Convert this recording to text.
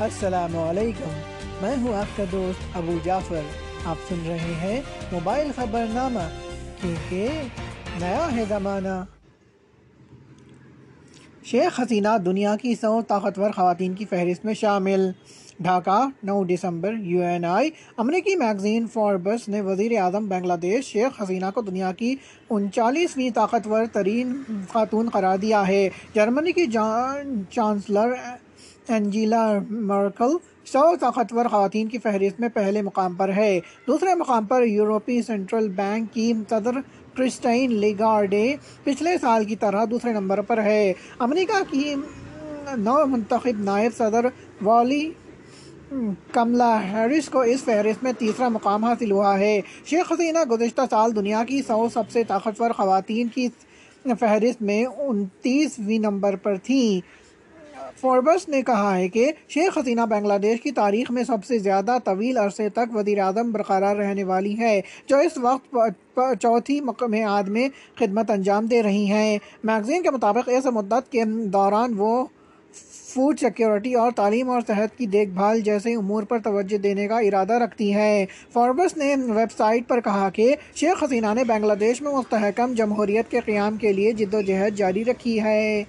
السلام علیکم، میں ہوں آپ کا دوست ابو جعفر۔ آپ سن رہے ہیں موبائل خبر نامہ کیونکہ نیا ہے زمانہ۔ شیخ حسینہ دنیا کی سو طاقتور خواتین کی فہرست میں شامل۔ ڈھاکہ، نو دسمبر، یو این آئی۔ امریکی میگزین فوربس نے وزیر اعظم بنگلہ دیش شیخ حسینہ کو دنیا کی انچالیسویں طاقتور ترین خاتون قرار دیا ہے۔ جرمنی کی چانسلر انجیلا مرکل سو طاقتور خواتین کی فہرست میں پہلے مقام پر ہے۔ دوسرے مقام پر یورپی سینٹرل بینک کی صدر کرسٹائن لیگارڈے پچھلے سال کی طرح دوسرے نمبر پر ہے۔ امریکہ کی نو منتخب نائب صدر والی کملا ہیرس کو اس فہرست میں تیسرا مقام حاصل ہوا ہے۔ شیخ حسینہ گزشتہ سال دنیا کی سو سب سے طاقتور خواتین کی فہرست میں انتیسویں نمبر پر تھیں۔ فوربس نے کہا ہے کہ شیخ حسینہ بنگلہ دیش کی تاریخ میں سب سے زیادہ طویل عرصے تک وزیر اعظم برقرار رہنے والی ہے جو اس وقت چوتھی میعاد میں خدمت انجام دے رہی ہیں۔ میگزین کے مطابق اس مدت کے دوران وہ فوڈ سیکیورٹی اور تعلیم اور صحت کی دیکھ بھال جیسے امور پر توجہ دینے کا ارادہ رکھتی ہے۔ فوربس نے ویب سائٹ پر کہا کہ شیخ حسینہ نے بنگلہ دیش میں مستحکم جمہوریت کے قیام کے لیے جد و جہد جاری رکھی ہے۔